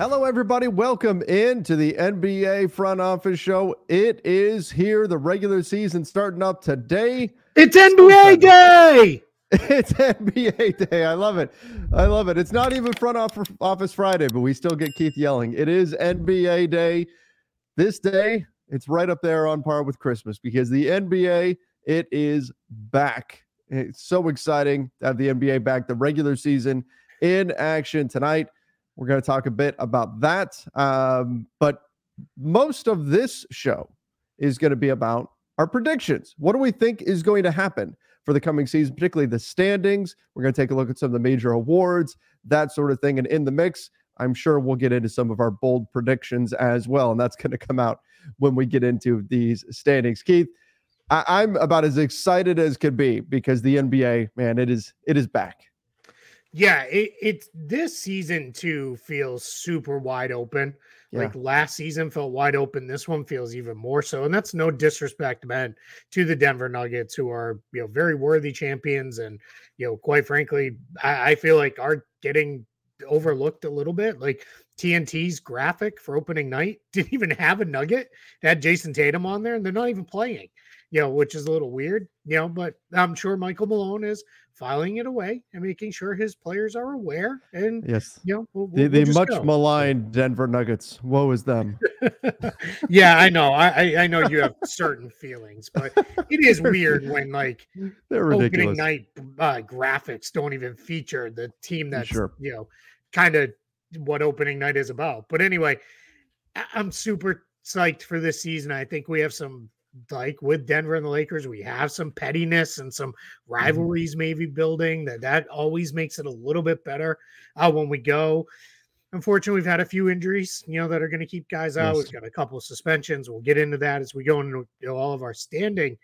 Hello, everybody. Welcome in to the NBA front office show. It is here, the regular season starting up today. It's NBA Day. It's NBA Day. I love it. I love it. It's not even front office Friday, but we still get Keith yelling. It is NBA Day. This day, it's right up there on par with Christmas because the NBA, it is back. It's so exciting to have the NBA back, the regular season in action tonight. We're going to talk a bit about that. Um, but most of this show is going to be about our predictions. What do we think is going to happen for the coming season, particularly the standings? We're going to take a look at some of the major awards, that sort of thing. And in the mix, I'm sure we'll get into some of our bold predictions as well. And that's going to come out when we get into these standings. Keith, I- am about as excited as could be because the NBA, man, it is it is back. Yeah, it, it's this season too feels super wide open. Yeah. Like last season felt wide open. This one feels even more so. And that's no disrespect, man, to the Denver Nuggets, who are, you know, very worthy champions. And, you know, quite frankly, I, I feel like are getting overlooked a little bit. Like TNT's graphic for opening night didn't even have a nugget. It had Jayson Tatum on there, and they're not even playing you know, which is a little weird, you know, but I'm sure Michael Malone is filing it away and making sure his players are aware. And yes, you know, we'll, we'll, the, the much go. maligned Denver Nuggets. Woe is them. yeah, I know. I I know you have certain feelings, but it is weird when like They're opening night uh, graphics don't even feature the team that's sure. you know kind of what opening night is about. But anyway, I'm super psyched for this season. I think we have some like with Denver and the Lakers, we have some pettiness and some mm-hmm. rivalries maybe building that that always makes it a little bit better uh, when we go. Unfortunately, we've had a few injuries, you know, that are going to keep guys out. Yes. We've got a couple of suspensions. We'll get into that as we go into you know, all of our standing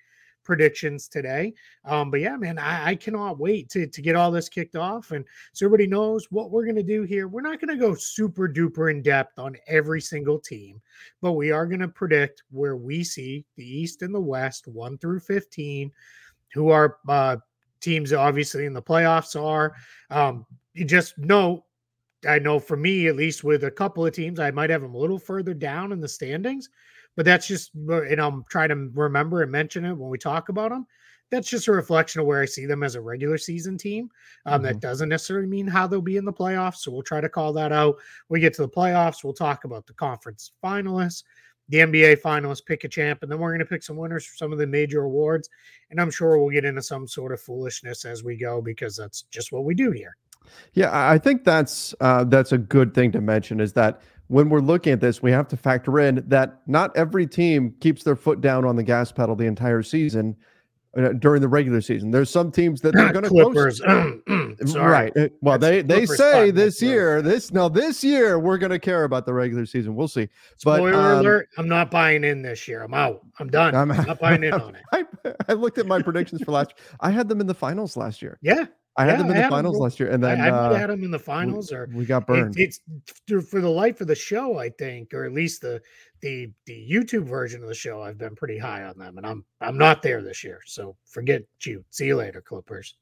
predictions today. Um, but yeah, man, I, I, cannot wait to, to get all this kicked off. And so everybody knows what we're going to do here. We're not going to go super duper in depth on every single team, but we are going to predict where we see the East and the West, one through 15, who our uh, teams obviously in the playoffs are. Um, you just know I know for me, at least with a couple of teams, I might have them a little further down in the standings but that's just and I'm trying to remember and mention it when we talk about them. That's just a reflection of where I see them as a regular season team. Um, mm-hmm. That doesn't necessarily mean how they'll be in the playoffs. So we'll try to call that out. When we get to the playoffs, we'll talk about the conference finalists, the NBA finalists, pick a champ, and then we're going to pick some winners for some of the major awards. And I'm sure we'll get into some sort of foolishness as we go because that's just what we do here. Yeah, I think that's uh, that's a good thing to mention is that when we're looking at this, we have to factor in that not every team keeps their foot down on the gas pedal the entire season uh, during the regular season. There's some teams that they're going to Clippers. right. Uh, well, That's they they say this year, this now this year we're going to care about the regular season. We'll see. But Spoiler um, alert: I'm not buying in this year. I'm out. I'm done. I'm, I'm not buying in on it. I, I looked at my predictions for last. I had them in the finals last year. Yeah, I had them in the finals last year, and then I, I uh, had them in the finals, we, or we got burned. It, it's for the life of the show, I think, or at least the the the YouTube version of the show. I've been pretty high on them, and I'm I'm not there this year, so forget you. See you later, Clippers.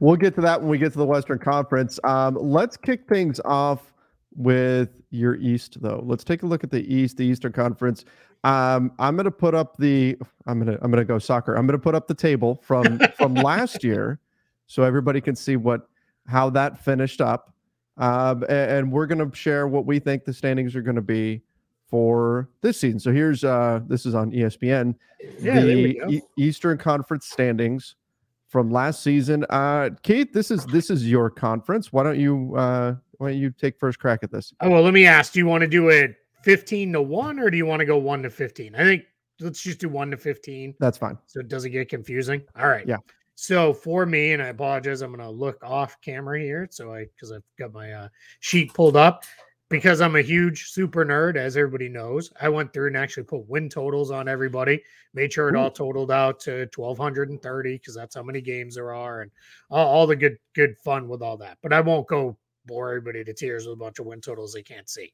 We'll get to that when we get to the Western Conference. Um, let's kick things off with your East, though. Let's take a look at the East, the Eastern Conference. Um, I'm gonna put up the. I'm gonna. I'm gonna go soccer. I'm gonna put up the table from from last year, so everybody can see what how that finished up. Um, and, and, we're gonna share what we think the standings are gonna be for this season. So here's uh, this is on ESPN. Yeah, the e- Eastern Conference standings from last season. Uh, Keith, this is this is your conference. Why don't you uh, why don't you take first crack at this? Oh well, let me ask. Do you want to do it fifteen to one, or do you want to go one to fifteen? I think let's just do one to fifteen. That's fine. So it doesn't get confusing. All right. Yeah. So for me, and I apologize, I'm going to look off camera here. So I because I've got my uh, sheet pulled up because I'm a huge super nerd, as everybody knows, I went through and actually put win totals on everybody, made sure it all totaled out to 1230 because that's how many games there are, and all, all, the good good fun with all that. But I won't go bore everybody to tears with a bunch of win totals they can't see.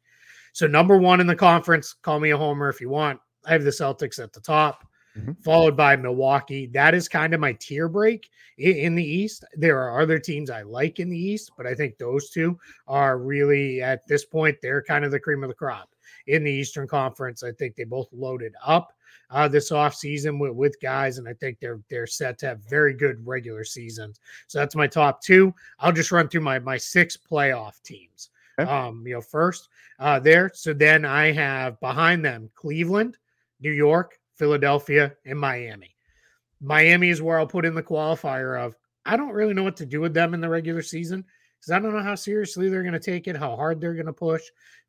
So number one in the conference, call me a homer if you want. I have the Celtics at the top mm-hmm. followed by Milwaukee. That is kind of my tier break in, the East. There are other teams I like in the East, but I think those two are really at this point, they're kind of the cream of the crop in the Eastern Conference. I think they both loaded up uh, this offseason with, with guys, and I think they're they're set to have very good regular seasons. So that's my top two. I'll just run through my my six playoff teams. Okay. Um, you know, first uh, there. So then I have behind them Cleveland, New York, Philadelphia, and Miami. Miami is where I'll put in the qualifier of I don't really know what to do with them in the regular season because I don't know how seriously they're going to take it, how hard they're going to push.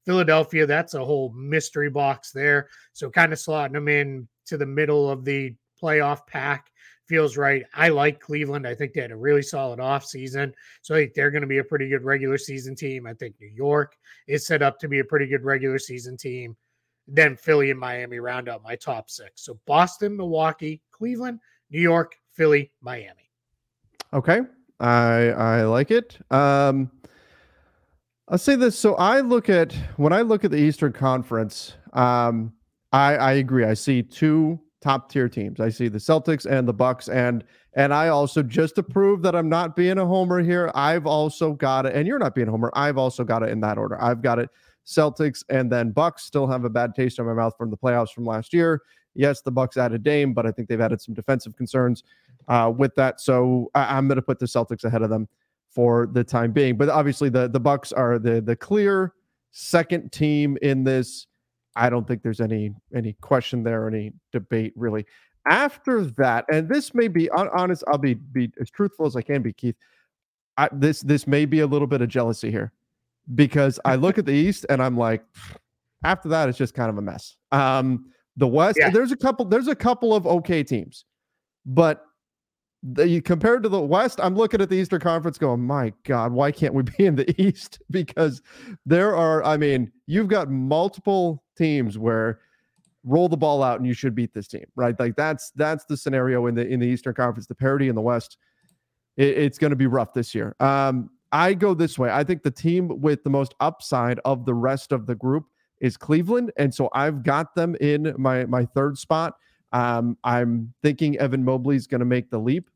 Philadelphia, that's a whole mystery box there. So kind of slotting them in to the middle of the playoff pack feels right. I like Cleveland. I think they had a really solid offseason. So I think they're going to be a pretty good regular season team. I think New York is set up to be a pretty good regular season team. Then Philly and Miami round out my top six. So Boston, Milwaukee, Cleveland, New York, Philly, Miami. Okay. I I like it. Um I'll say this. So I look at when I look at the Eastern Conference, um, I, I agree. I see two top tier teams. I see the Celtics and the Bucks, and and I also just to prove that I'm not being a homer here, I've also got it, and you're not being a homer. I've also got it in that order. I've got it Celtics, and then Bucks still have a bad taste in my mouth from the playoffs from last year. Yes, the Bucks added Dame, but I think they've added some defensive concerns uh, with that. So I- I'm going to put the Celtics ahead of them for the time being. But obviously, the the Bucks are the the clear second team in this. I don't think there's any any question there, any debate really. After that, and this may be honest, I'll be be as truthful as I can be, Keith. I, this this may be a little bit of jealousy here because I look at the East and I'm like, after that, it's just kind of a mess. Um, the West, yeah. there's a couple, there's a couple of okay teams, but the, compared to the West, I'm looking at the Eastern Conference going, my God, why can't we be in the East? Because there are, I mean, you've got multiple teams where roll the ball out and you should beat this team, right? Like that's that's the scenario in the in the Eastern Conference. The parity in the West, it, it's going to be rough this year. Um, I go this way. I think the team with the most upside of the rest of the group is Cleveland, and so I've got them in my my third spot. Um, I'm thinking Evan Mobley is going to make the leap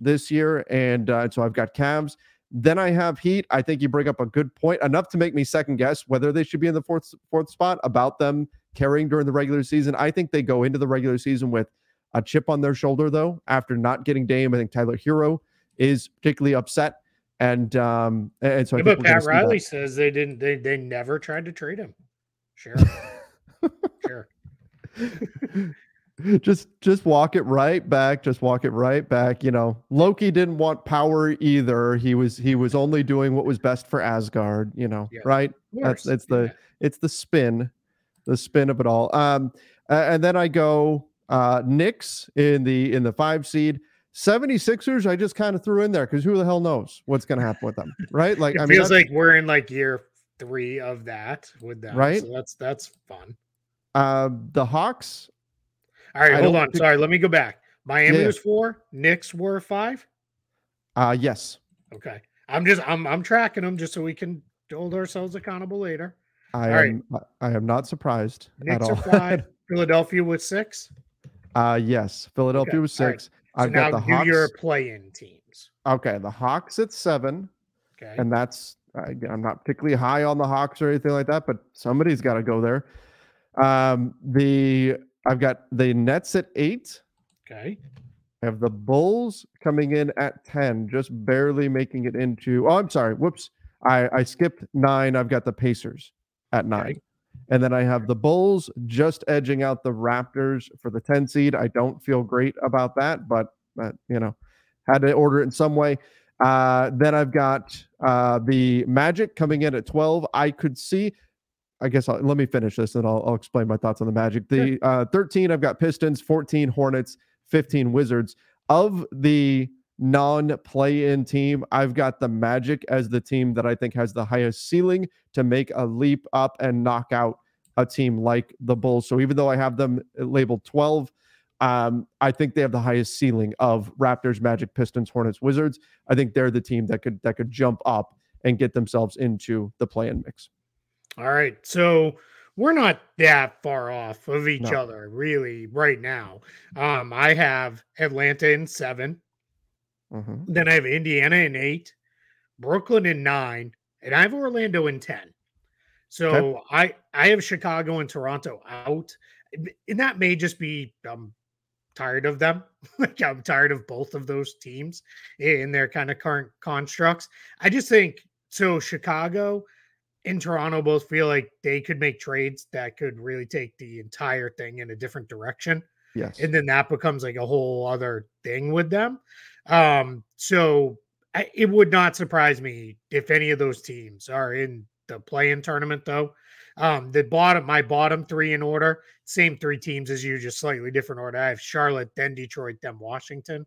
this year, and uh, so I've got Cavs. Then I have Heat. I think you bring up a good point, enough to make me second guess whether they should be in the fourth fourth spot. About them carrying during the regular season, I think they go into the regular season with a chip on their shoulder, though. After not getting Dame, I think Tyler Herro is particularly upset and um, and so, yeah, but Pat Riley says they didn't. They they never tried to trade him. Sure, sure. just just walk it right back. Just walk it right back. You know, Loki didn't want power either. He was he was only doing what was best for Asgard. You know, yeah, right? That's it's the yeah. it's the spin, the spin of it all. Um, and then I go uh Knicks in the in the five seed. 76ers, I just kind of threw in there because who the hell knows what's going to happen with them, right? Like, it I mean, it feels like we're in like year three of that with them, right? So that's that's fun. Uh, the Hawks. All right, I hold on. Think... Sorry, let me go back. Miami yeah. was four. Knicks were five. Uh yes. Okay, I'm just I'm I'm tracking them just so we can hold ourselves accountable later. I all am right. I am not surprised Knicks at all. five. Philadelphia was six. Uh yes, Philadelphia okay. was six. I've got the Hawks. your play-in teams. Okay, the Hawks at seven. Okay. And that's I, am not particularly high on the Hawks or anything like that, but somebody's got to go there. Um, the I've got the Nets at eight. Okay. I have the Bulls coming in at 10, just barely making it into. Oh, I'm sorry. Whoops. I, I skipped nine. I've got the Pacers at nine. Okay. And then I have the Bulls just edging out the Raptors for the 10 seed. I don't feel great about that, but, uh, you know, had to order it in some way. Uh, then I've got uh, the Magic coming in at 12. I could see, I guess, I'll, let me finish this and I'll, I'll, explain my thoughts on the Magic. The uh, 13, I've got Pistons, 14, Hornets, 15, Wizards. Of the non play in team, I've got the Magic as the team that I think has the highest ceiling to make a leap up and knock out a team like the Bulls. So even though I have them labeled 12, um, I think they have the highest ceiling of Raptors, Magic, Pistons, Hornets, Wizards. I think they're the team that could that could jump up and get themselves into the play-in mix. All right, so we're not that far off of each no. other really right now. Um, I have Atlanta in 7 mm-hmm. then I have Indiana in eight, Brooklyn in nine, and I have Orlando in ten. So okay. I I have Chicago and Toronto out, and that may just be I'm tired of them. like I'm tired of both of those teams in their kind of current constructs. I just think so. Chicago and Toronto both feel like they could make trades that could really take the entire thing in a different direction. Yes. And then that becomes like a whole other thing with them. Um, so I, it would not surprise me if any of those teams are in the play-in tournament, though. Um, the bottom, my bottom three in order, same three teams as you, just slightly different order. I have Charlotte, then Detroit, then Washington.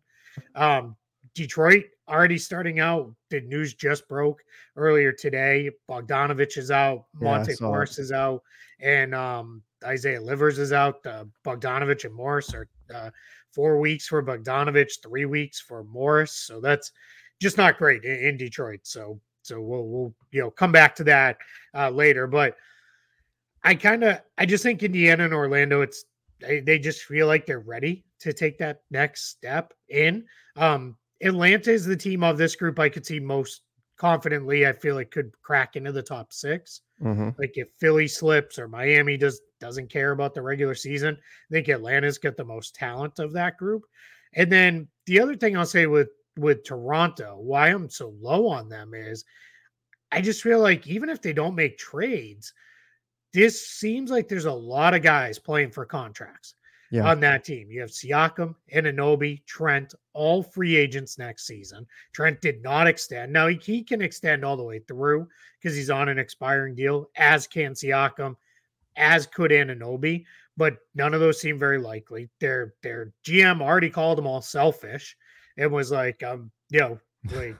Um, Detroit already starting out. The news just broke earlier today. Bogdanovich is out, Monte yeah, Morris is out, and um, Isaiah Livers is out. Uh, Bogdanovich and Morris are uh, four weeks for Bogdanovich, three weeks for Morris. So that's just not great in, in Detroit. So so we'll we'll you know come back to that uh, later. But I kind of I just think Indiana and Orlando, it's they, they just feel like they're ready to take that next step in. Um, Atlanta is the team of this group I could see most confidently. I feel it could crack into the top 6 mm-hmm. Like if Philly slips or Miami does doesn't care about the regular season, I think Atlanta's got the most talent of that group. And then the other thing I'll say with with Toronto, why I'm so low on them is I just feel like even if they don't make trades, this seems like there's a lot of guys playing for contracts yeah. on that team. You have Siakam, Anunoby, Trent, all free agents next season. Trent did not extend. Now he, he can extend all the way through because he's on an expiring deal, as can Siakam, as could Anunoby. But none of those seem very likely. Their their GM already called them all selfish and was like, um, you know, like,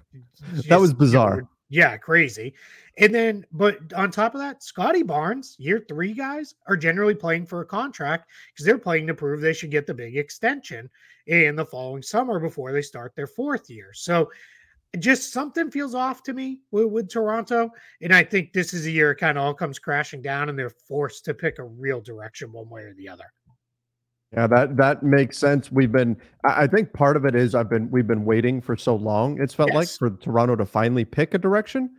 that was bizarre. You know, yeah, crazy. And then, but on top of that, Scottie Barnes, year three guys are generally playing for a contract because they're playing to prove they should get the big extension in the following summer before they start their fourth year. So just something feels off to me with, with Toronto. And I think this is a year it kind of all comes crashing down and they're forced to pick a real direction one way or the other. Yeah, that that makes sense. We've been I think part of it is I've been we've been waiting for so long. It's felt yes. like for Toronto to finally pick a direction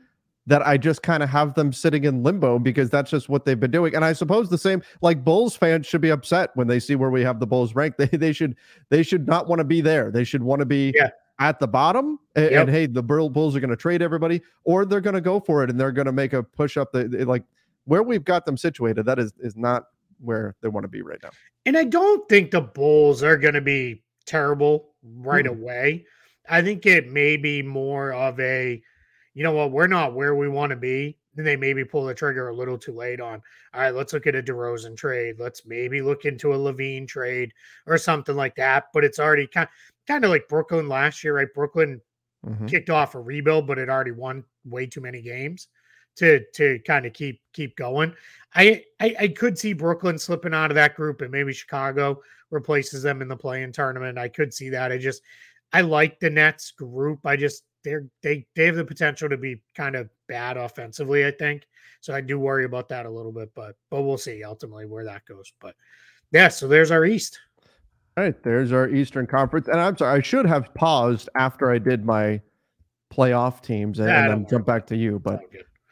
that I just kind of have them sitting in limbo because that's just what they've been doing. And I suppose the same like Bulls fans should be upset when they see where we have the Bulls ranked. They they should they should not want to be there. They should want to be yeah. At the bottom. And, yep. and hey, the Bulls are going to trade everybody, or they're going to go for it and they're going to make a push up. The like where we've got them situated. That is is not where they want to be right now. And I don't think the Bulls are going to be terrible right mm. away. I think it may be more of a, you know what, we're not where we want to be. Then they maybe pull the trigger a little too late on, all right, let's look at a DeRozan trade. Let's maybe look into a LaVine trade or something like that. But it's already kind, kind of like Brooklyn last year, right? Brooklyn mm-hmm. kicked off a rebuild, but it already won way too many games to to kind of keep keep going. I, I, I could see Brooklyn slipping out of that group and maybe Chicago replaces them in the play-in tournament. I could see that. I just I like the Nets group. I just they're they they have the potential to be kind of bad offensively, I think. So I do worry about that a little bit, but but we'll see ultimately where that goes. But yeah, so there's our East. All right, there's our Eastern Conference. And I'm sorry, I should have paused after I did my playoff teams and, and then jump back to you. But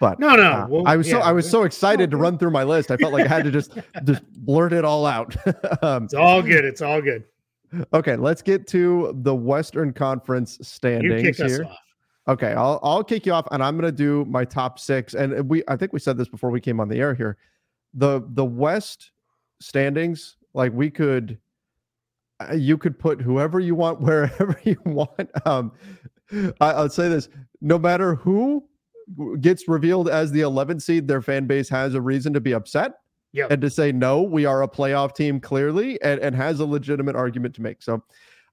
but no, no, uh, well, I was yeah, so I was so excited to run through my list. I felt like I had to just just blurt it all out. um, it's all good. It's all good. Okay, let's get to the Western Conference standings here. Off. Okay, I'll I'll kick you off, and I'm gonna do my top six. And we I think we said this before we came on the air here. The the West standings, like we could, you could put whoever you want wherever you want. Um, I, I'll say this: no matter who gets revealed as the 11th seed, their fan base has a reason to be upset. Yep. And to say, no, we are a playoff team clearly and, and has a legitimate argument to make. So,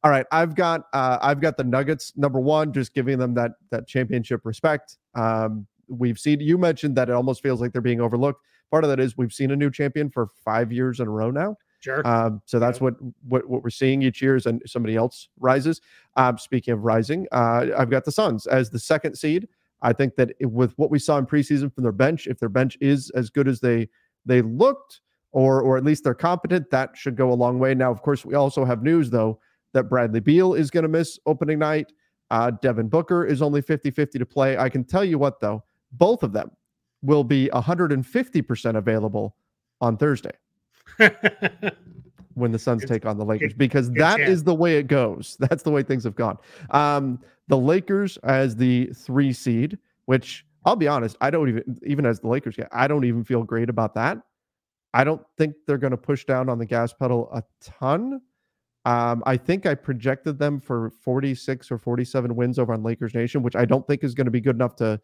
all right, I've got uh, I've got the Nuggets number one, just giving them that that championship respect. Um, we've seen you mentioned that it almost feels like they're being overlooked. Part of that is we've seen a new champion for five years in a row now. Sure. Um, so that's what, what what we're seeing each year is and somebody else rises. Um, speaking of rising, uh, I've got the Suns as the second seed. I think that with what we saw in preseason from their bench, if their bench is as good as they they looked, or or at least they're competent, that should go a long way. Now, of course, we also have news though that Bradley Beal is going to miss opening night. Uh, Devin Booker is only 50-50 to play. I can tell you what though, both of them will be 150% available on Thursday. when the Suns take on the Lakers because that is the way it goes. That's the way things have gone. Um, the Lakers as the three seed, which I'll be honest, I don't even even as the Lakers get, I don't even feel great about that. I don't think they're going to push down on the gas pedal a ton. Um, I think I projected them for 46 or 47 wins over on Lakers Nation, which I don't think is going to be good enough to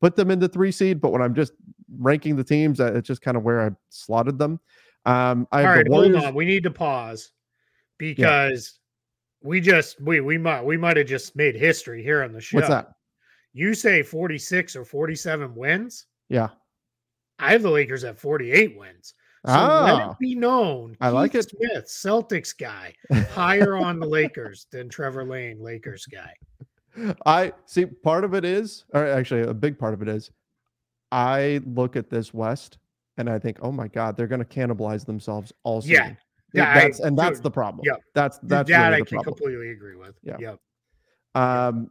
put them in the three seed. But when I'm just ranking the teams, it's just kind of where I slotted them. Um, I All right, hold on. We need to pause because yeah. we just we we might we might have just made history here on the show. What's that? You say 46 or 47 wins? Yeah. I have the Lakers at 48 wins. So ah, let it be known. I like it. Smith, Celtics guy, higher on the Lakers than Trevor Lane, Lakers guy. I see part of it is, or actually a big part of it is, I look at this West and I think, oh my God, they're going to cannibalize themselves also. Yeah. Yeah, that's I, and that's dude, the problem. Yeah, that's that's that really I can problem. completely agree with. Yeah. Yep. Um,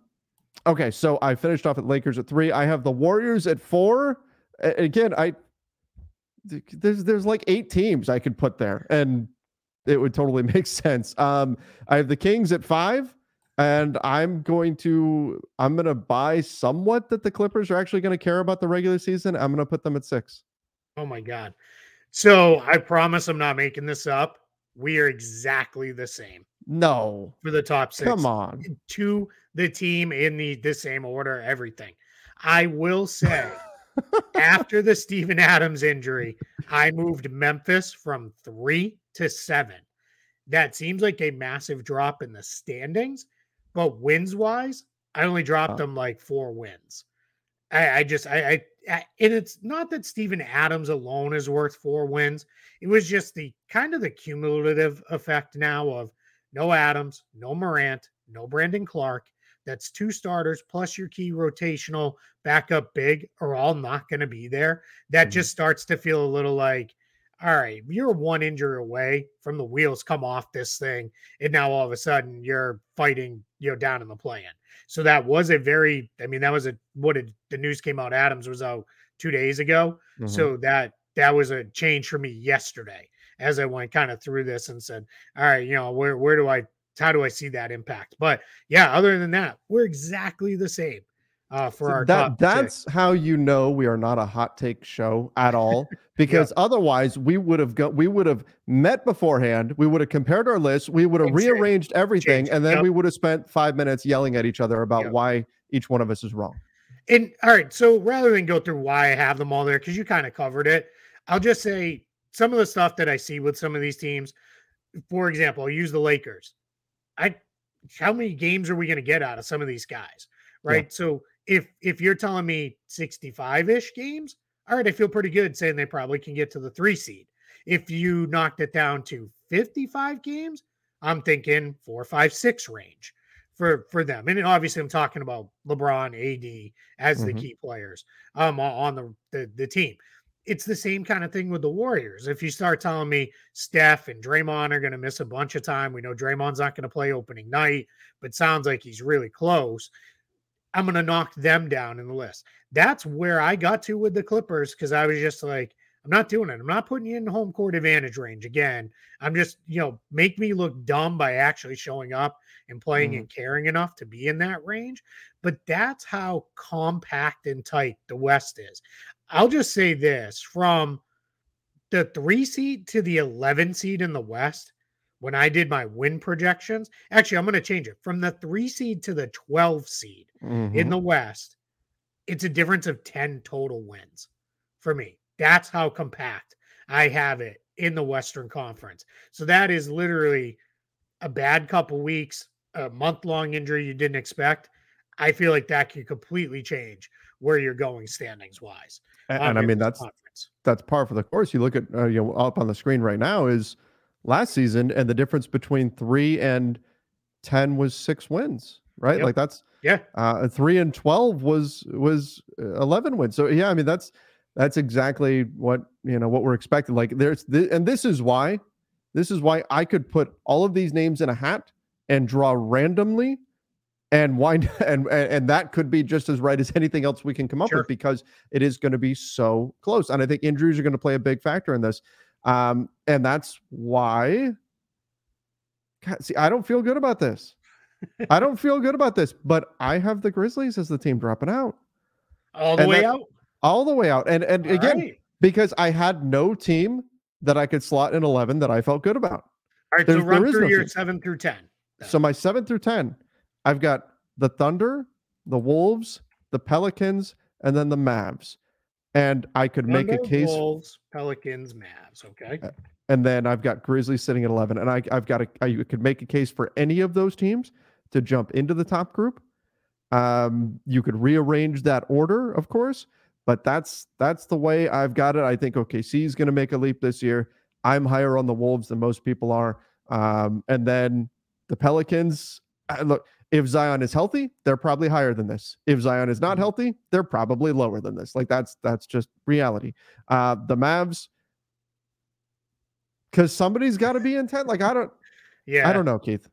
okay, so I finished off at Lakers at three. I have the Warriors at four. Again, I there's there's like eight teams I could put there, and it would totally make sense. Um, I have the Kings at five, and I'm going to I'm going to buy somewhat that the Clippers are actually going to care about the regular season. I'm going to put them at six. Oh my god. So I promise I'm not making this up. We are exactly the same. No. For the top six. Come on. To the team in the, the same order, everything. I will say after the Steven Adams injury, I moved Memphis from three to seven. That seems like a massive drop in the standings, but wins wise, I only dropped uh them like four wins. I, I just I, I and it's not that Steven Adams alone is worth four wins. It was just the kind of the cumulative effect now of no Adams, no Morant, no Brandon Clarke. That's two starters plus your key rotational backup big are all not going to be there. That mm-hmm. just starts to feel a little like, all right, you're one injury away from the wheels come off this thing, and now all of a sudden you're fighting, you know, down in the play-in. So that was a very, I mean, that was a what did the news came out? Adams was out two days ago. Mm-hmm. So that that was a change for me yesterday as I went kind of through this and said, all right, you know, where where do I how do I see that impact? But yeah, other than that, we're exactly the same uh, for so our that that's how you know we are not a hot take show at all because yeah. otherwise we would have got we would have met beforehand we would have compared our lists we would have rearranged everything Change. and then yep. we would have spent five minutes yelling at each other about yep. why each one of us is wrong and all right so rather than go through why i have them all there because you kind of covered it i'll just say some of the stuff that i see with some of these teams for example i'll use the lakers i how many games are we going to get out of some of these guys right yeah. so if if you're telling me 65-ish games, all right, I feel pretty good saying they probably can get to the three seed. If you knocked it down to 55 games, I'm thinking four, five, six range for for them. And obviously, I'm talking about LeBron, AD as mm-hmm. the key players um on the, the the team. It's the same kind of thing with the Warriors. If you start telling me Steph and Draymond are going to miss a bunch of time, we know Draymond's not going to play opening night, but sounds like he's really close I'm going to knock them down in the list. That's where I got to with the Clippers because I was just like, I'm not doing it. I'm not putting you in home court advantage range again. I'm just, you know, make me look dumb by actually showing up and playing mm. and caring enough to be in that range. But that's how compact and tight the West is. I'll just say this from the three seed to the 11 seed in the West, when I did my win projections, actually, I'm going to change it from the three seed to the 12 seed mm-hmm. in the West. It's a difference of 10 total wins for me. That's how compact I have it in the Western Conference. So that is literally a bad couple weeks, a month long injury you didn't expect. I feel like that can completely change where you're going standings wise. And, and I mean that's conference. that's par for the course. You look at uh, you know up on the screen right now is last season, and the difference between three and ten was six wins, right? Yep. Like that's yeah. Uh, three and twelve was was uh, eleven wins. So yeah, I mean that's that's exactly what you know what we're expecting. Like there's th- and this is why this is why I could put all of these names in a hat and draw randomly and why and and that could be just as right as anything else we can come up sure. with because it is going to be so close and i think injuries are going to play a big factor in this um, and that's why God, see i don't feel good about this i don't feel good about this but i have the grizzlies as the team dropping out all the and way that, out all the way out and and all again right. because i had no team that i could slot in 11 that i felt good about all right so run through no your team. 7 through 10 so my 7 through 10 I've got the Thunder, the Wolves, the Pelicans, and then the Mavs. And I could Thunder, make a case. Wolves, Pelicans, Mavs. Okay. And then I've got Grizzlies sitting at 11. And I, I've got a, I could make a case for any of those teams to jump into the top group. Um, you could rearrange that order, of course, but that's that's the way I've got it. I think OKC is going to make a leap this year. I'm higher on the Wolves than most people are. Um, and then the Pelicans. Look, if Zion is healthy, they're probably higher than this. If Zion is not mm-hmm. healthy, they're probably lower than this. Like that's that's just reality. Uh the Mavs because somebody's got to be intent. Like I don't yeah, I don't know, Keith.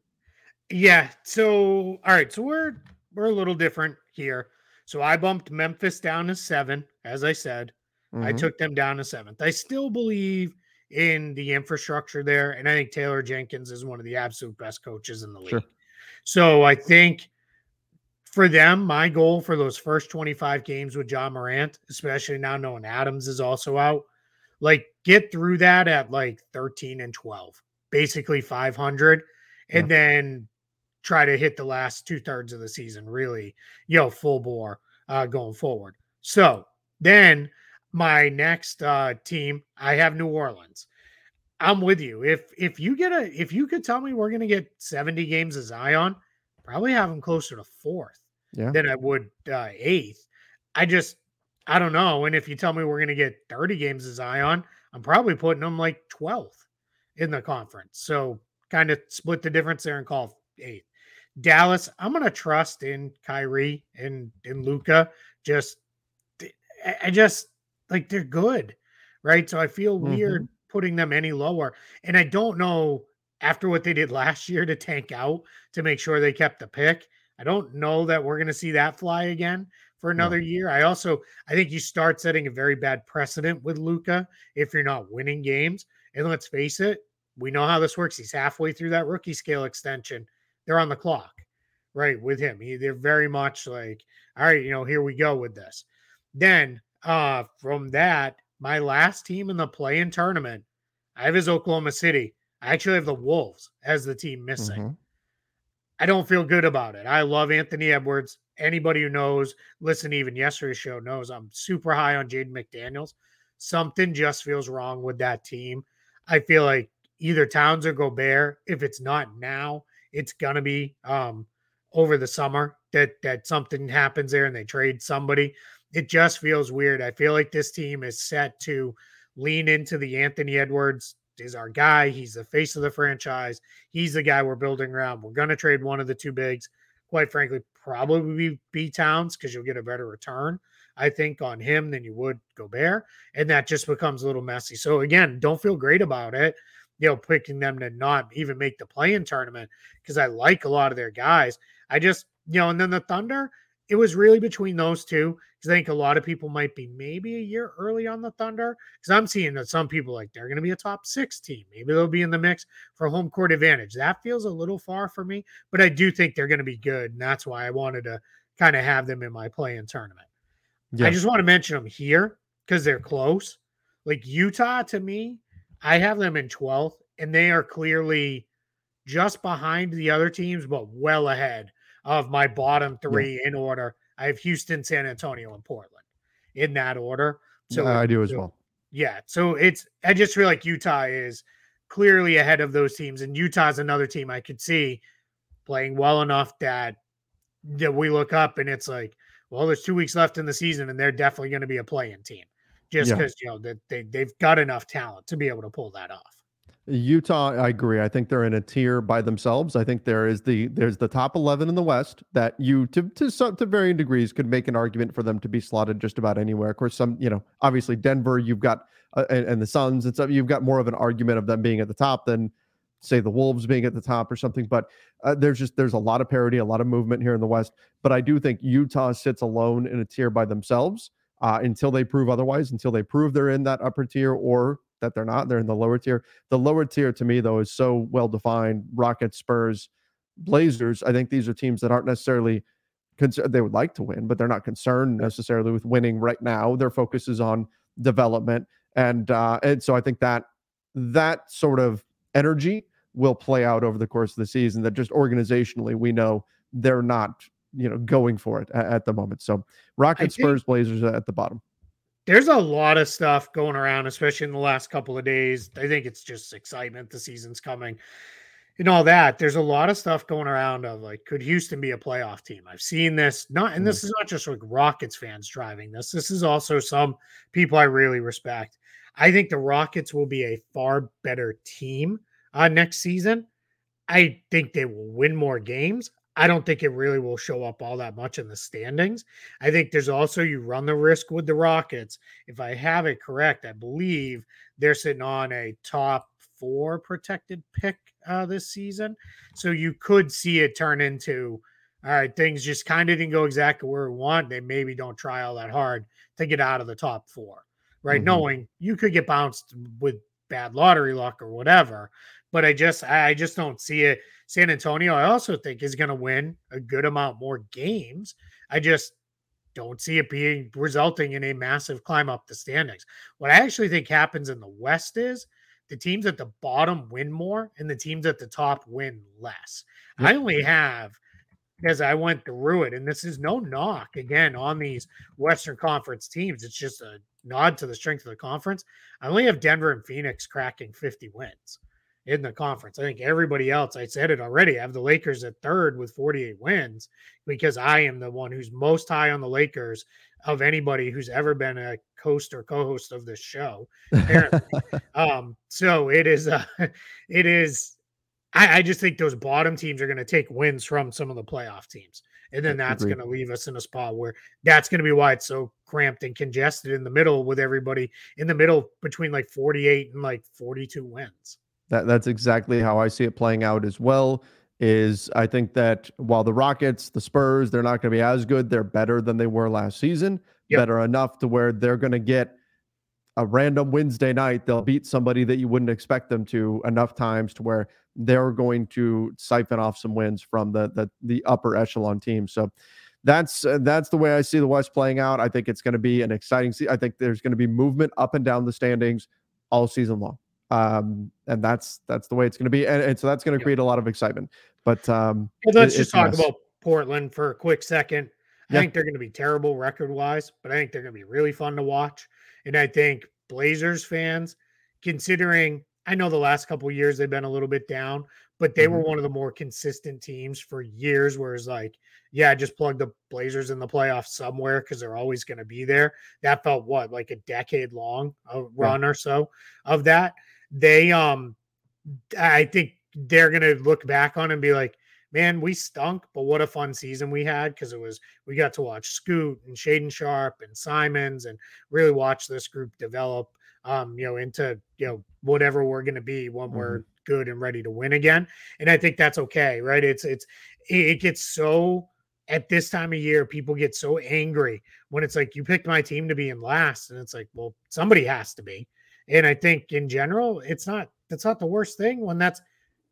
Yeah. So all right, so we're we're a little different here. So I bumped Memphis down to seven, as I said. Mm-hmm. I took them down to seventh. I still believe in the infrastructure there, and I think Taylor Jenkins is one of the absolute best coaches in the league. Sure. So I think for them, my goal for those first 25 games with Ja Morant, especially now knowing Adams is also out, like get through that at like 13 and 12, basically 500, yeah. and then try to hit the last two thirds of the season, really, you know, full bore uh, going forward. So then my next uh, team, I have New Orleans. I'm with you. If if you get a if you could tell me we're gonna get 70 games of Zion, probably have them closer to fourth yeah. than I would uh, eighth. I just I don't know. And if you tell me we're gonna get 30 games of Zion, I'm probably putting them like 12th in the conference. So kind of split the difference there and call eighth. Dallas, I'm gonna trust in Kyrie and in Luka. Just I just like they're good, right? So I feel mm-hmm. weird putting them any lower. And I don't know after what they did last year to tank out to make sure they kept the pick. I don't know that we're going to see that fly again for another no. year. I also I think you start setting a very bad precedent with Luka if you're not winning games. And let's face it, we know how this works. He's halfway through that rookie scale extension. They're on the clock, right? With him, he, they're very much like, all right, you know, here we go with this. Then uh from that, my last team in the play-in tournament, I have is Oklahoma City. I actually have the Wolves as the team missing. Mm-hmm. I don't feel good about it. I love Anthony Edwards. Anybody who knows, listen, even yesterday's show knows I'm super high on Jaden McDaniels. Something just feels wrong with that team. I feel like either Towns or Gobert, if it's not now, it's gonna be um, over the summer that that something happens there and they trade somebody it just feels weird. I feel like this team is set to lean into the Anthony Edwards is our guy. He's the face of the franchise. He's the guy we're building around. We're to trade one of the two bigs. Quite frankly, probably be Towns because you'll get a better return, I think, on him than you would Gobert. And that just becomes a little messy. So, again, don't feel great about it, you know, picking them to not even make the play in tournament because I like a lot of their guys. I just, you know, and then the Thunder, it was really between those two because I think a lot of people might be maybe a year early on the Thunder because I'm seeing that some people like they're going to be a top six team. Maybe they'll be in the mix for home court advantage. That feels a little far for me, but I do think they're going to be good, and that's why I wanted to kind of have them in my play-in tournament. Yeah. I just want to mention them here because they're close. Like Utah to me, I have them in 12th, and they are clearly just behind the other teams, but well ahead of my bottom three yeah. in order. I have Houston, San Antonio, and Portland in that order. So yeah, I do as well. Yeah. So it's I just feel like Utah is clearly ahead of those teams, and Utah's another team I could see playing well enough that that we look up and it's like, well, there's two weeks left in the season, and they're definitely going to be a playing team just because yeah. you know that they, they've got enough talent to be able to pull that off. Utah, I agree. I think they're in a tier by themselves. I think there is the there's the top eleven in the West that you to to some to varying degrees could make an argument for them to be slotted just about anywhere. Of course, some you know obviously Denver, you've got uh, and, and, the Suns and stuff. You've got more of an argument of them being at the top than say the Wolves being at the top or something. But uh, there's just there's a lot of parity, a lot of movement here in the West. But I do think Utah sits alone in a tier by themselves uh, until they prove otherwise. Until they prove they're in that upper tier or that they're not. They're in the lower tier. The lower tier to me, though, is so well defined. Rockets, Spurs, Blazers. I think these are teams that aren't necessarily concerned. They would like to win, but they're not concerned necessarily with winning right now. Their focus is on development, and uh, and so I think that that sort of energy will play out over the course of the season. That just organizationally, we know they're not you know going for it at, at the moment. So Rockets, Spurs, Blazers at the bottom there's a lot of stuff going around, especially in the last couple of days. I think it's just excitement. The season's coming and all that. There's a lot of stuff going around of like, could Houston be a playoff team? I've seen this not, and this mm. is not just like Rockets fans driving this. This is also some people I really respect. I think the Rockets will be a far better team uh, next season. I think they will win more games. I don't think it really will show up all that much in the standings. I think there's also you run the risk with the Rockets. If I have it correct, I believe they're sitting on a top four protected pick uh, this season. So you could see it turn into all right, things just kind of didn't go exactly where we want. They maybe don't try all that hard to get out of the top four, right? Mm-hmm. Knowing you could get bounced with bad lottery luck or whatever. But I just I just don't see it San Antonio, I also think is going to win a good amount more games. I just don't see it being resulting in a massive climb up the standings. What I actually think happens in the West is the teams at the bottom win more and the teams at the top win less. Yep. I only have as I went through it, and this is no knock again on these Western Conference teams. It's just a nod to the strength of the conference. I only have Denver and Phoenix cracking 50 wins in the conference. I think everybody else, I said it already, I have the Lakers at third with 48 wins because I am the one who's most high on the Lakers of anybody who's ever been a host or co-host of this show. um, so it is, uh, it is, I, I just think those bottom teams are going to take wins from some of the playoff teams. And then that's going to leave us in a spot where that's going to be why it's so cramped and congested in the middle with everybody in the middle between like 48 and like 42 wins. That that's exactly how I see it playing out as well. Is I think that while the Rockets, the Spurs, they're not going to be as good, they're better than they were last season. Yep. Better enough to where they're going to get a random Wednesday night. They'll beat somebody that you wouldn't expect them to enough times to where they're going to siphon off some wins from the the, the upper echelon team. So that's uh, that's the way I see the West playing out. I think it's going to be an exciting. Se- I think there's going to be movement up and down the standings all season long um, and that's that's the way it's going to be, and, and so that's going to create a lot of excitement. But um, well, let's it, just talk about Portland for a quick second. I yeah. think they're going to be terrible record wise, but I think they're going to be really fun to watch. And I think Blazers fans, considering I know the last couple years they've been a little bit down, but they mm-hmm. were one of the more consistent teams for years. Whereas, like, yeah, just plug the Blazers in the playoffs somewhere because they're always going to be there. That felt what like a decade long a run yeah. or so of that they um I think they're gonna look back on and be like, man, we stunk, but what a fun season we had because it was we got to watch Scoot and Shaedon Sharpe and Simons and really watch this group develop um, you know, into you know whatever we're gonna be when mm-hmm. we're good and ready to win again. And I think that's okay, right? It's it's it gets so at this time of year, people get so angry when it's like you picked my team to be in last, and it's like, well, somebody has to be. And I think in general, it's not that's not the worst thing when that's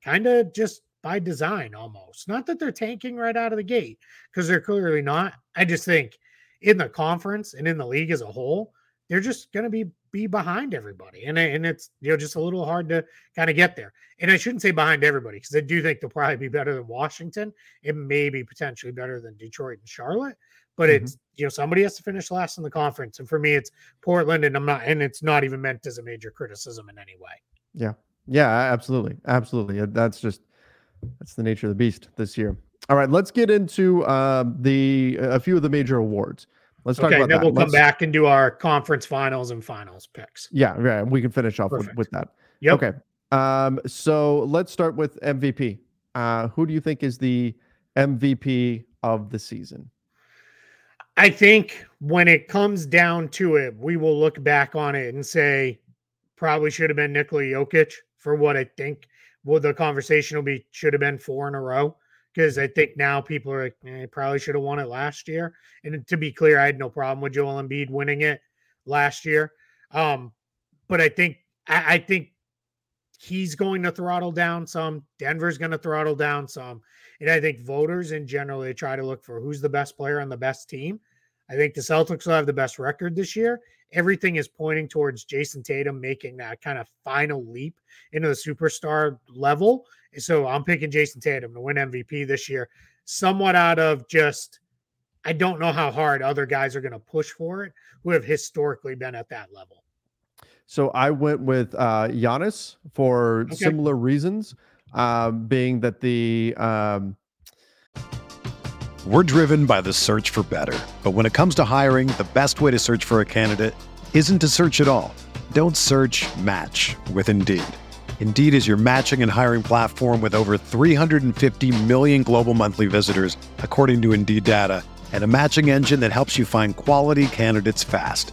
kind of just by design almost. Not that they're tanking right out of the gate because they're clearly not. I just think in the conference and in the league as a whole, they're just going to be be behind everybody, and and it's you know just a little hard to kind of get there. And I shouldn't say behind everybody because I do think they'll probably be better than Washington. It may be potentially better than Detroit and Charlotte, but mm-hmm. it's you know somebody has to finish last in the conference, and for me, it's Portland, and I'm not, and it's not even meant as a major criticism in any way. Yeah, yeah, absolutely, absolutely. That's just that's the nature of the beast this year. All right, let's get into uh, the a few of the major awards. Let's talk okay, about then that. we'll let's, come back and do our conference finals and finals picks. Yeah, yeah, we can finish off with, with, that. Yep. Okay. Um, so let's start with MVP. Uh, who do you think is the MVP of the season? I think when it comes down to it, we will look back on it and say probably should have been Nikola Jokic for what I think well, the conversation will be should have been four in a row because I think now people are like, eh, probably should have won it last year. And to be clear, I had no problem with Joel Embiid winning it last year. Um, but I think I, I think he's going to throttle down some. Denver's going to throttle down some. And I think voters in general, they try to look for who's the best player on the best team. I think the Celtics will have the best record this year. Everything is pointing towards Jayson Tatum making that kind of final leap into the superstar level. So I'm picking Jayson Tatum to win MVP this year, somewhat out of just, I don't know how hard other guys are going to push for it who have historically been at that level. So I went with uh, Giannis for okay. similar reasons, um, being that the. Um, we're driven by the search for better. But when it comes to hiring, the best way to search for a candidate isn't to search at all. Don't search match with Indeed. Indeed is your matching and hiring platform with over 350 million global monthly visitors, according to Indeed data, and a matching engine that helps you find quality candidates fast.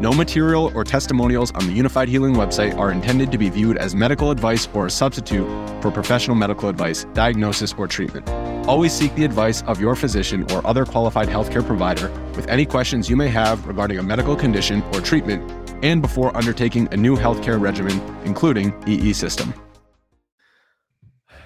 No material or testimonials on the Unifyd Healing website are intended to be viewed as medical advice or a substitute for professional medical advice, diagnosis, or treatment. Always seek the advice of your physician or other qualified healthcare provider with any questions you may have regarding a medical condition or treatment and before undertaking a new healthcare regimen, including EE system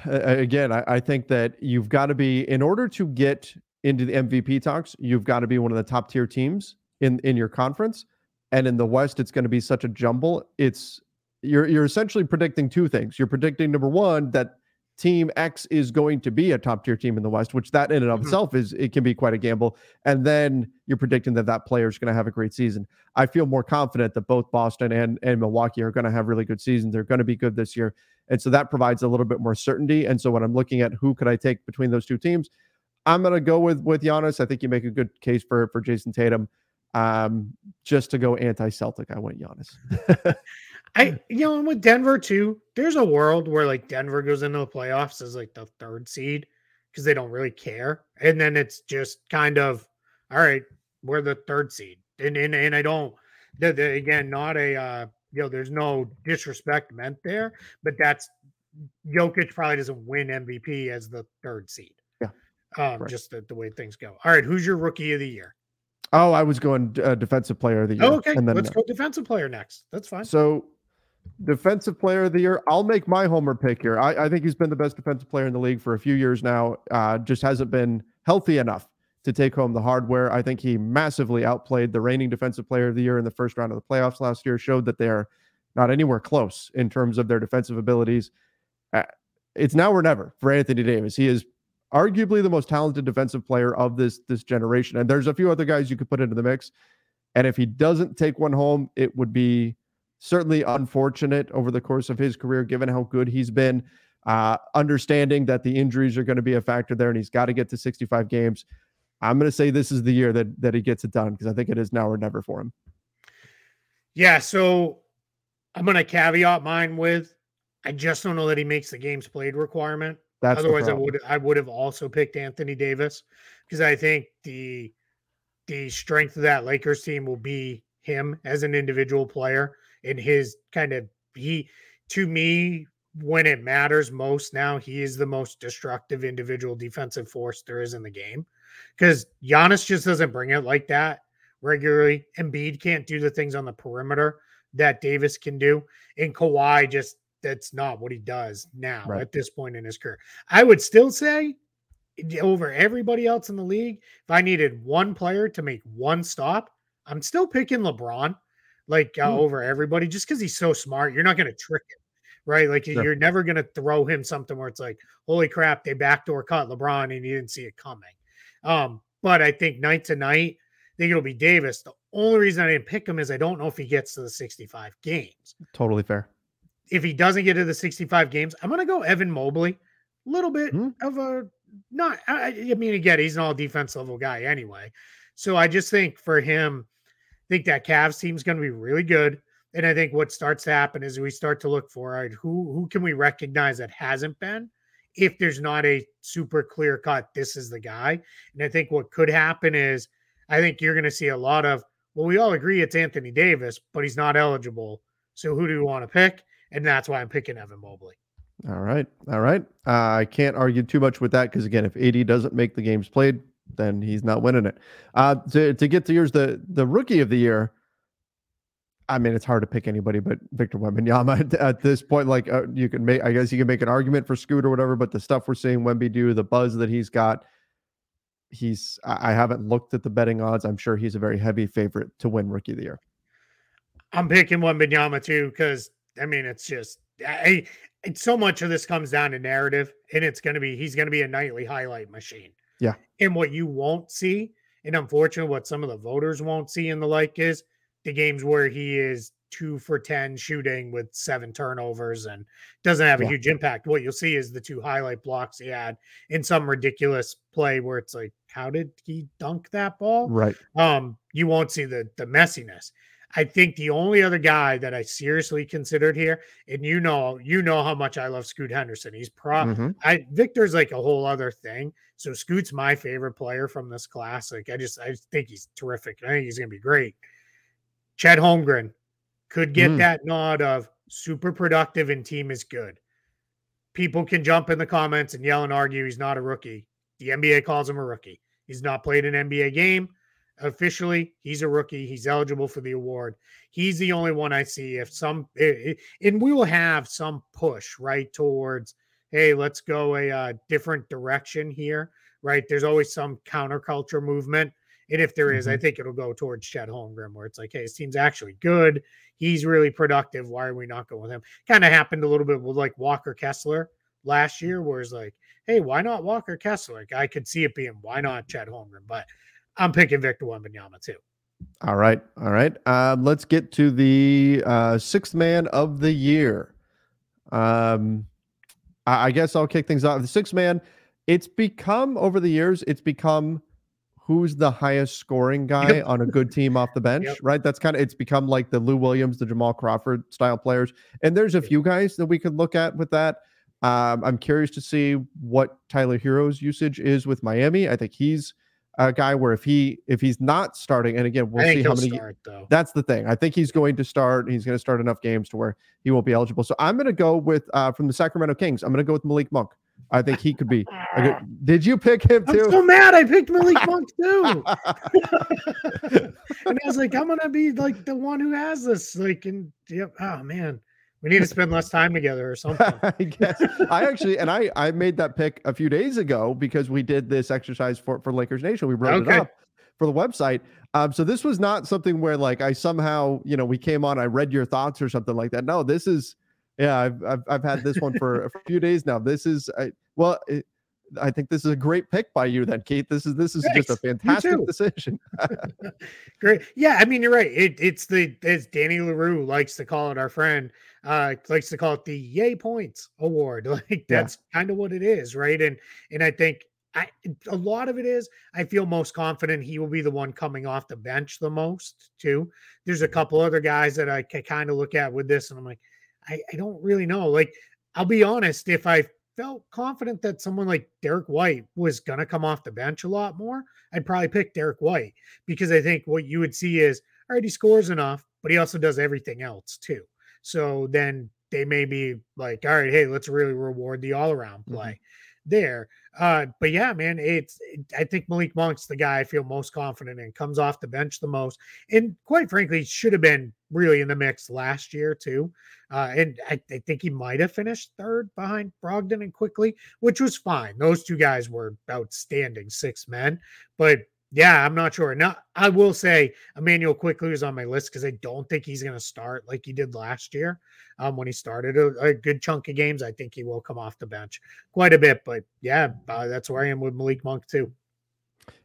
again, I, think that you've got to be in order to get into the MVP talks, you've got to be one of the top tier teams in in your conference. And in the West, it's going to be such a jumble. It's you're you're essentially predicting two things. You're predicting number one that team X is going to be a top tier team in the West, which that in and of mm-hmm. itself is it can be quite a gamble. And then you're predicting that that player is going to have a great season. I feel more confident that both Boston and and Milwaukee are going to have really good seasons. They're going to be good this year. And so that provides a little bit more certainty. And so when I'm looking at who could I take between those two teams, I'm going to go with with Giannis. I think you make a good case for for Jayson Tatum. Um, just to go anti-Celtic, I went Giannis. I you know, and with Denver too, there's a world where like Denver goes into the playoffs as like the third seed because they don't really care. And then it's just kind of all right, we're the third seed. And and, and I don't the, the, again, not a uh you know, there's no disrespect meant there, but that's Jokic probably doesn't win MVP as the third seed. Yeah. Um, right. just the, the way things go. All right, who's your rookie of the year? Oh, I was going uh, defensive player of the year. Oh, okay. And then, Let's go defensive player next. That's fine. So, defensive player of the year, I'll make my homer pick here. I, I think he's been the best defensive player in the league for a few years now. Uh, just hasn't been healthy enough to take home the hardware. I think he massively outplayed the reigning defensive player of the year in the first round of the playoffs last year, showed that they're not anywhere close in terms of their defensive abilities. Uh, it's now or never for Anthony Davis. He is arguably the most talented defensive player of this this generation. And there's a few other guys you could put into the mix. And if he doesn't take one home, it would be certainly unfortunate over the course of his career, given how good he's been. Uh, understanding that the injuries are going to be a factor there, and he's got to get to 65 games. I'm going to say this is the year that that he gets it done because I think it is now or never for him. Yeah, so I'm going to caveat mine with I just don't know that he makes the games played requirement. That's Otherwise, I would I would have also picked Anthony Davis because I think the the strength of that Lakers team will be him as an individual player and his kind of he to me when it matters most now he is the most destructive individual defensive force there is in the game because Giannis just doesn't bring it like that regularly. And Embiid can't do the things on the perimeter that Davis can do, and Kawhi just that's not what he does now right. at this point in his career. I would still say over everybody else in the league, if I needed one player to make one stop, I'm still picking LeBron like uh, mm. over everybody just because he's so smart. You're not going to trick him, right? Like sure. you're never going to throw him something where it's like, holy crap, they backdoor cut LeBron and he didn't see it coming. Um, but I think night to night, I think it'll be Davis. The only reason I didn't pick him is I don't know if he gets to the 65 games. Totally fair if he doesn't get to the 65 games, I'm going to go Evan Mobley. A little bit mm of a not, I, I, mean, again, he's an all defense level guy anyway. So I just think for him, I think that Cavs team is going to be really good. And I think what starts to happen is we start to look for right, who who can we recognize that hasn't been if there's not a super clear cut, this is the guy. And I think what could happen is I think you're going to see a lot of, well, we all agree it's Anthony Davis, but he's not eligible. So who do we want to pick? And that's why I'm picking Evan Mobley. All right, all right. Uh, I can't argue too much with that because again, if AD doesn't make the games played, then he's not winning it. Uh, to to get to yours, the the rookie of the year. I mean, it's hard to pick anybody but Victor Wembanyama at, at this point. Like, uh, you can make, I guess, you can make an argument for Scoot or whatever. But the stuff we're seeing Wemby do, the buzz that he's got, he's. I haven't looked at the betting odds. I'm sure he's a very heavy favorite to win Rookie of the Year. I'm picking Wembanyama too because I mean, it's just I, it's so much of this comes down to narrative, and it's going to be he's going to be a nightly highlight machine. Yeah. And what you won't see, and unfortunately, what some of the voters won't see in the like is the games where he is two for 10 shooting with seven turnovers and doesn't have a yeah. huge impact. What you'll see is the two highlight blocks he had in some ridiculous play where it's like, how did he dunk that ball? Right. Um, you won't see the the messiness. I think the only other guy that I seriously considered here, and you know, you know how much I love Scoot Henderson. He's pro. Mm-hmm. I Victor's like a whole other thing. So Scoot's my favorite player from this class. Like I just, I think he's terrific. I think he's gonna be great. Chet Holmgren could get mm. that nod of super productive and team is good. People can jump in the comments and yell and argue he's not a rookie. The NBA calls him a rookie. He's not played an NBA game officially he's a rookie he's eligible for the award he's the only one i see if some and we will have some push right towards hey let's go a uh, different direction here right there's always some counterculture movement and if there is, mm-hmm. I think it'll go towards Chet Holmgren, where it's like, hey, his team's actually good. He's really productive. Why are we not going with him? Kind of happened a little bit with like Walker Kessler last year, where it's like, hey, why not Walker Kessler? Like I could see it being why not Chet Holmgren, but I'm picking Victor Wembanyama too. All right, all right. Um, let's get to the uh, sixth man of the year. Um, I, I guess I'll kick things off. The sixth man. It's become over the years. It's become who's the highest scoring guy yep. on a good team off the bench, yep. right? That's kind of it's become like the Lou Williams, the Jamal Crawford style players. And there's a few guys that we could look at with that. Um, I'm curious to see what Tyler Herro's usage is with Miami. I think he's a guy where if he if he's not starting, and again we'll see how many. Start, that's the thing. I think he's going to start. He's going to start enough games to where he won't be eligible. So I'm going to go with uh, from the Sacramento Kings. I'm going to go with Malik Monk. I think he could be. Good, did you pick him too? I'm so mad. I picked Malik Monk too. and I was like, I'm gonna be like the one who has this. Like, and yep. Oh man. We need to spend less time together or something. I guess I actually and I I made that pick a few days ago because we did this exercise for for Lakers Nation. We wrote okay. it up for the website. Um, so this was not something where like I somehow you know we came on, I read your thoughts or something like that. No, this is yeah, I've I've, I've had this one for a few days now. This is I, well, it, I think this is a great pick by you, then, Keith. This is this is Thanks. just a fantastic decision. great, yeah. I mean, you're right. It, it's the as Danny Leroux likes to call it. Our friend uh, likes to call it the Yay Points Award. Like that's yeah. kind of what it is, right? And and I think I a lot of it is I feel most confident he will be the one coming off the bench the most too. There's a couple other guys that I can kind of look at with this, and I'm like, I, I don't really know. Like, I'll be honest, if I felt confident that someone like Derek White was going to come off the bench a lot more, I'd probably pick Derek White because I think what you would see is, all right, he scores enough, but he also does everything else too. So then they may be like, all right, hey, let's really reward the all around mm-hmm. play mm-hmm. there. Uh, but yeah, man, it's I think Malik Monk's the guy I feel most confident in, comes off the bench the most, and quite frankly, should have been really in the mix last year too. Uh, and I, I, think he might have finished third behind Brogdon and Quickley, which was fine. Those two guys were outstanding six men, but yeah, I'm not sure. Now, I will say Immanuel Quickley is on my list because I don't think he's going to start like he did last year um, when he started a, a, good chunk of games. I think he will come off the bench quite a bit. But yeah, uh, that's where I am with Malik Monk too.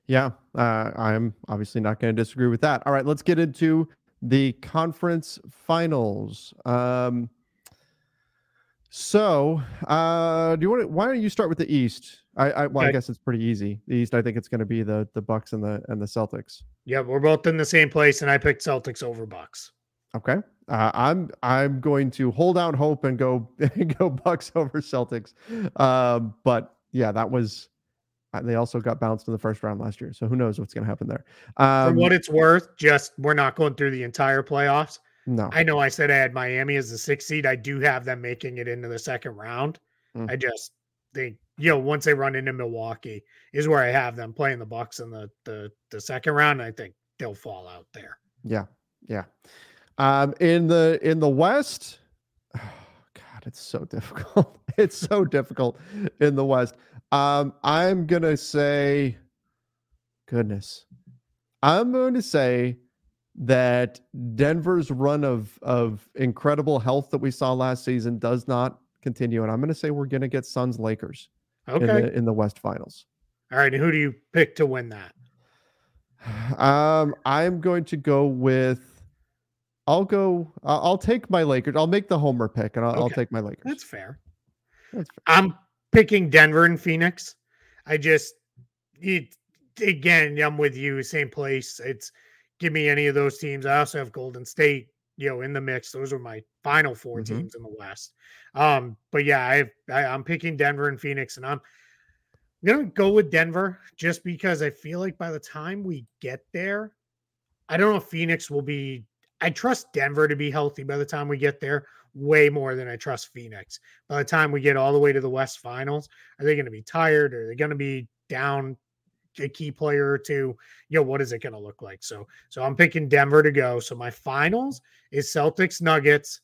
Yeah, uh, I'm obviously not going to disagree with that. All right, let's get into the conference finals. Um, so, uh, do you want to? Why don't you start with the East? I, I well, okay. I guess it's pretty easy. The East, I think it's going to be the the Bucks and the and the Celtics. Yeah, we're both in the same place, and I picked Celtics over Bucks. Okay, uh, I'm I'm going to hold out hope and go go Bucks over Celtics. Um, but yeah, that was uh, they also got bounced in the first round last year, so who knows what's going to happen there. Um, For what it's worth, just we're not going through the entire playoffs. No, I know I said I had Miami as the sixth seed. I do have them making it into the second round. Mm. I just think you know, once they run into Milwaukee, is where I have them playing the Bucks in the the the second round. I think they'll fall out there. Yeah, yeah. Um, in the in the West, oh, God, it's so difficult. it's so difficult in the West. Um, I'm gonna say, goodness, I'm going to say that Denver's run of of incredible health that we saw last season does not continue, and I'm going to say we're going to get Suns Lakers okay. in the in the West Finals. All right, and who do you pick to win that? Um, I'm going to go with. I'll go. I'll take my Lakers. I'll make the homer pick, and I'll, okay. I'll take my Lakers. That's fair. That's fair. I'm picking Denver and Phoenix. I just, it, again, I'm with you. Same place. It's give me any of those teams. I also have Golden State, you know, in the mix. Those are my final 4 mm-hmm. teams in the West. Um, but yeah, I, I I'm picking Denver and Phoenix, and I'm gonna go with Denver just because I feel like by the time we get there, I don't know if Phoenix will be. I trust Denver to be healthy by the time we get there way more than I trust Phoenix. By the time we get all the way to the West Finals, are they going to be tired? Are they going to be down a key player or two? You know, what is it going to look like? So, so I'm picking Denver to go. So my finals is Celtics Nuggets.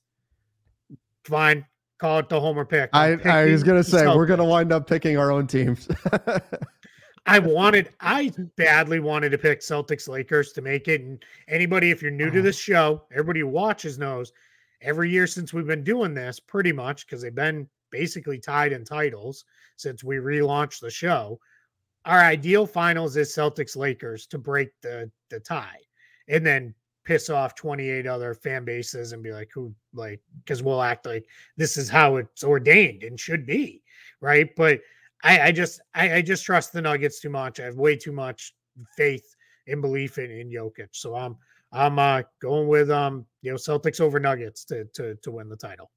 Fine, call it the homer pick. I, I was gonna say we're gonna wind up picking our own teams. I wanted, I badly wanted to pick Celtics Lakers to make it. And anybody, if you're new to uh-huh. this show, everybody who watches knows every year since we've been doing this, pretty much because they've been basically tied in titles since we relaunched the show. Our ideal finals is Celtics Lakers to break the the tie, and then piss off 28 other fan bases and be like, who, like, because we'll act like this is how it's ordained and should be. Right. But I, I just, I, I just trust the Nuggets too much. I have way too much faith and belief in, in Jokic. So I'm I'm uh, going with um you know Celtics over Nuggets to to to win the title.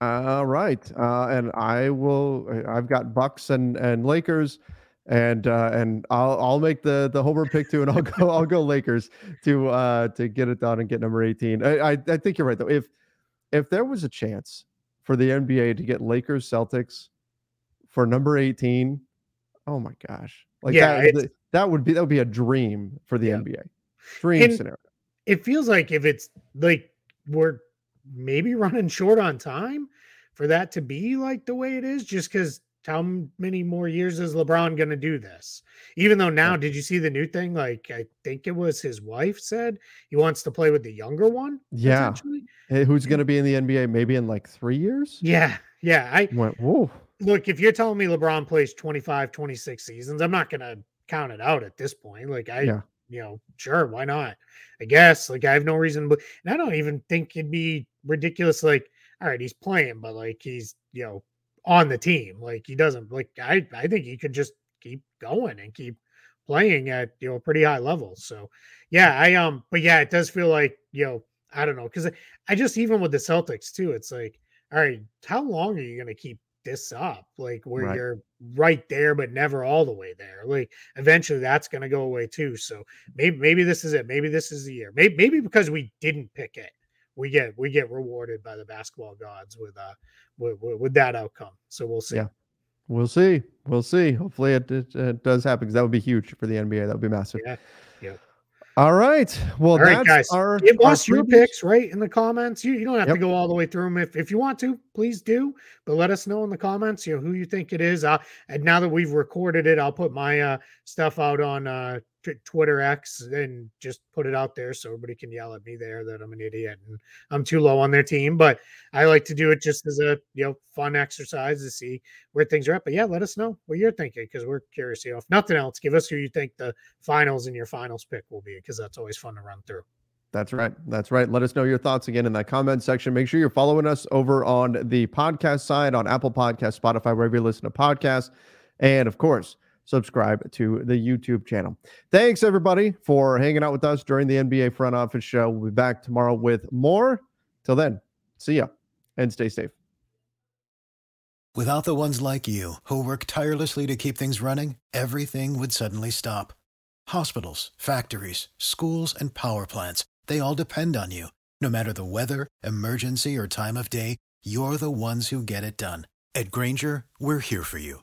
All right, uh, and I will. I've got Bucks and and Lakers, and uh, and I'll I'll make the the homer pick too, and I'll go I'll go Lakers to uh to get it done and get number eighteen. I I, I think you're right though. If if there was a chance for the NBA to get Lakers Celtics for number eighteen, oh my gosh, like yeah, that that would be that would be a dream for the yeah. NBA. Dream and scenario. It feels like if it's like we're maybe running short on time for that to be like the way it is, just because how many more years is LeBron going to do this? Even though now, did you see the new thing? Like, I think it was his wife said he wants to play with the younger one. Yeah. Eh, who's going to be in the NBA maybe in like three years? Yeah. Yeah. I went, whoa. Look, if you're telling me LeBron plays 25, 26 seasons, I'm not going to count it out at this point. Like, I, yeah you know, sure, why not? I guess. Like I have no reason, but and I don't even think it'd be ridiculous. Like, all right, he's playing, but like he's you know on the team. Like he doesn't like I I think he could just keep going and keep playing at you know a pretty high level. So yeah, I um, but yeah, it does feel like you know I don't know because I just even with the Celtics too, it's like all right, how long are you going to keep this up like where right. you're right there but never all the way there like eventually that's going to go away too so maybe maybe this is it maybe this is the year maybe, maybe because we didn't pick it we get we get rewarded by the basketball gods with uh with, with, with that outcome so we'll see yeah we'll see we'll see hopefully it, it, it does happen because that would be huge for the nba that would be massive yeah yeah all right. Well, all right, guys. Our, Give us your picks right in the comments. You, you don't have yep. to go all the way through them. If, if you want to, please do. But let us know in the comments, you know, who you think it is. Uh, and now that we've recorded it, I'll put my uh, stuff out on uh, Twitter X and just put it out there so everybody can yell at me there that I'm an idiot and I'm too low on their team. But I like to do it just as a you know fun exercise to see where things are at. But yeah, let us know what you're thinking because we're curious. You know, if nothing else, give us who you think the finals and your finals pick will be because that's always fun to run through. That's right. That's right. Let us know your thoughts again in that comment section. Make sure you're following us over on the podcast side on Apple Podcast, Spotify, wherever you listen to podcasts. And of course, subscribe to the YouTube channel. Thanks, everybody, for hanging out with us during the NBA front office show. We'll be back tomorrow with more. Till then, see ya and stay safe. Without the ones like you who work tirelessly to keep things running, everything would suddenly stop. Hospitals, factories, schools, and power plants, they all depend on you. No matter the weather, emergency, or time of day, you're the ones who get it done. At Grainger, we're here for you